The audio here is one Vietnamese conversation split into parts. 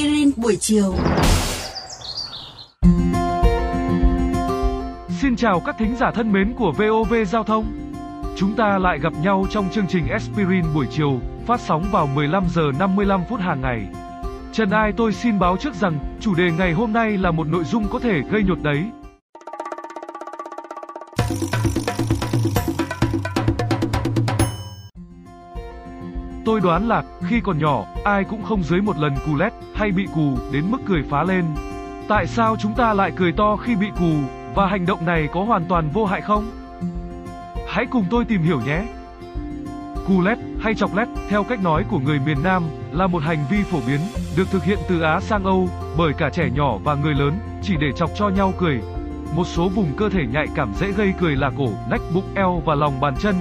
aspirin buổi chiều. Xin chào các thính giả thân mến của VOV Giao thông. Chúng ta lại gặp nhau trong chương trình Aspirin buổi chiều, phát sóng vào 15 giờ 55 phút hàng ngày. Trần Ai tôi xin báo trước rằng, chủ đề ngày hôm nay là một nội dung có thể gây nhột đấy. Tôi đoán là, khi còn nhỏ, ai cũng không dưới một lần cù lét, hay bị cù, đến mức cười phá lên. Tại sao chúng ta lại cười to khi bị cù, và hành động này có hoàn toàn vô hại không? Hãy cùng tôi tìm hiểu nhé. Cù lét hay chọc lét, theo cách nói của người miền Nam, là một hành vi phổ biến, được thực hiện từ Á sang Âu, bởi cả trẻ nhỏ và người lớn, chỉ để chọc cho nhau cười. Một số vùng cơ thể nhạy cảm dễ gây cười là cổ, nách, bụng, eo và lòng bàn chân,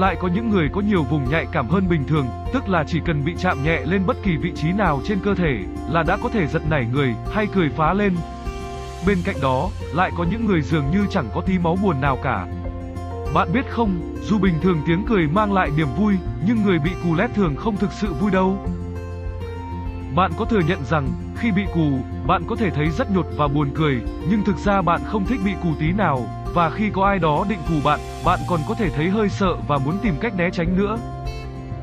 lại có những người có nhiều vùng nhạy cảm hơn bình thường, tức là chỉ cần bị chạm nhẹ lên bất kỳ vị trí nào trên cơ thể là đã có thể giật nảy người hay cười phá lên. Bên cạnh đó, lại có những người dường như chẳng có tí máu buồn nào cả. Bạn biết không, dù bình thường tiếng cười mang lại niềm vui, nhưng người bị cù lét thường không thực sự vui đâu. Bạn có thừa nhận rằng, khi bị cù, bạn có thể thấy rất nhột và buồn cười, nhưng thực ra bạn không thích bị cù tí nào, và khi có ai đó định cù bạn, bạn còn có thể thấy hơi sợ và muốn tìm cách né tránh nữa.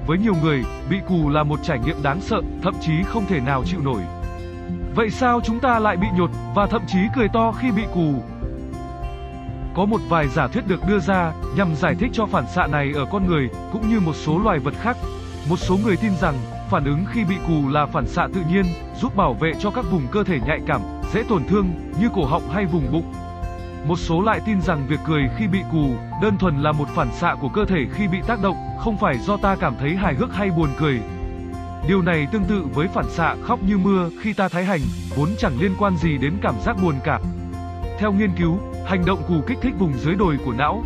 Với nhiều người, bị cù là một trải nghiệm đáng sợ, thậm chí không thể nào chịu nổi. Vậy sao chúng ta lại bị nhột và thậm chí cười to khi bị cù? Có một vài giả thuyết được đưa ra nhằm giải thích cho phản xạ này ở con người cũng như một số loài vật khác. Một số người tin rằng phản ứng khi bị cù là phản xạ tự nhiên, giúp bảo vệ cho các vùng cơ thể nhạy cảm, dễ tổn thương như cổ họng hay vùng bụng. Một số lại tin rằng việc cười khi bị cù đơn thuần là một phản xạ của cơ thể khi bị tác động, không phải do ta cảm thấy hài hước hay buồn cười. Điều này tương tự với phản xạ khóc như mưa khi ta thái hành, vốn chẳng liên quan gì đến cảm giác buồn cả. Theo nghiên cứu, hành động cù kích thích vùng dưới đồi của não.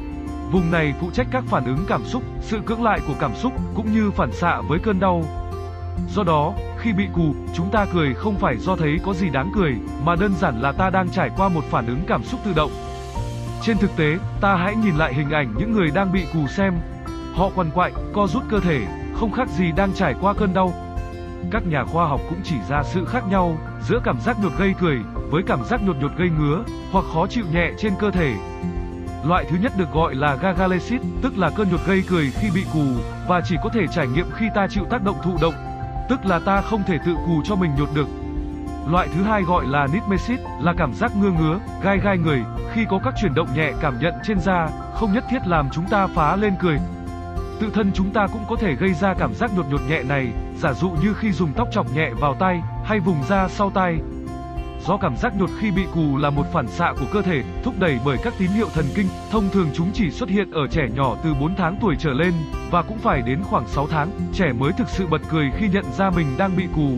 Vùng này phụ trách các phản ứng cảm xúc, sự cưỡng lại của cảm xúc, cũng như phản xạ với cơn đau. Do đó, khi bị cù, chúng ta cười không phải do thấy có gì đáng cười, mà đơn giản là ta đang trải qua một phản ứng cảm xúc tự động. Trên thực tế, ta hãy nhìn lại hình ảnh những người đang bị cù xem. Họ quằn quại, co rút cơ thể, không khác gì đang trải qua cơn đau. Các nhà khoa học cũng chỉ ra sự khác nhau giữa cảm giác nhột gây cười với cảm giác nhột nhột gây ngứa hoặc khó chịu nhẹ trên cơ thể. Loại thứ nhất được gọi là gagalesis, tức là cơn nhột gây cười khi bị cù và chỉ có thể trải nghiệm khi ta chịu tác động thụ động, tức là ta không thể tự cù cho mình nhột được. Loại thứ hai gọi là nitmesis, là cảm giác ngứa ngứa, gai gai người, khi có các chuyển động nhẹ cảm nhận trên da, không nhất thiết làm chúng ta phá lên cười. Tự thân chúng ta cũng có thể gây ra cảm giác nhột nhột nhẹ này, giả dụ như khi dùng tóc chọc nhẹ vào tay, hay vùng da sau tay. Do cảm giác nhột khi bị cù là một phản xạ của cơ thể, thúc đẩy bởi các tín hiệu thần kinh, thông thường chúng chỉ xuất hiện ở trẻ nhỏ từ 4 tháng tuổi trở lên, và cũng phải đến khoảng 6 tháng, trẻ mới thực sự bật cười khi nhận ra mình đang bị cù.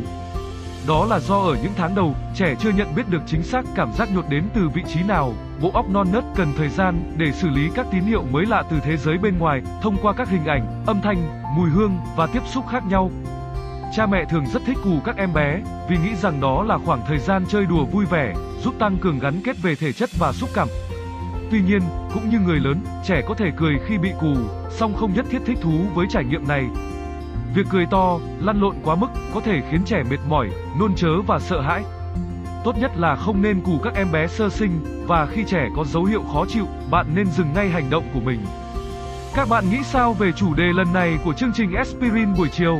Đó là do ở những tháng đầu, trẻ chưa nhận biết được chính xác cảm giác nhột đến từ vị trí nào. Bộ óc non nớt cần thời gian để xử lý các tín hiệu mới lạ từ thế giới bên ngoài, thông qua các hình ảnh, âm thanh, mùi hương và tiếp xúc khác nhau. Cha mẹ thường rất thích cù các em bé, vì nghĩ rằng đó là khoảng thời gian chơi đùa vui vẻ, giúp tăng cường gắn kết về thể chất và xúc cảm. Tuy nhiên, cũng như người lớn, trẻ có thể cười khi bị cù, song không nhất thiết thích thú với trải nghiệm này. Việc cười to, lăn lộn quá mức có thể khiến trẻ mệt mỏi, nôn chớ và sợ hãi. Tốt nhất là không nên cù các em bé sơ sinh và khi trẻ có dấu hiệu khó chịu, bạn nên dừng ngay hành động của mình. Các bạn nghĩ sao về chủ đề lần này của chương trình Aspirin buổi chiều?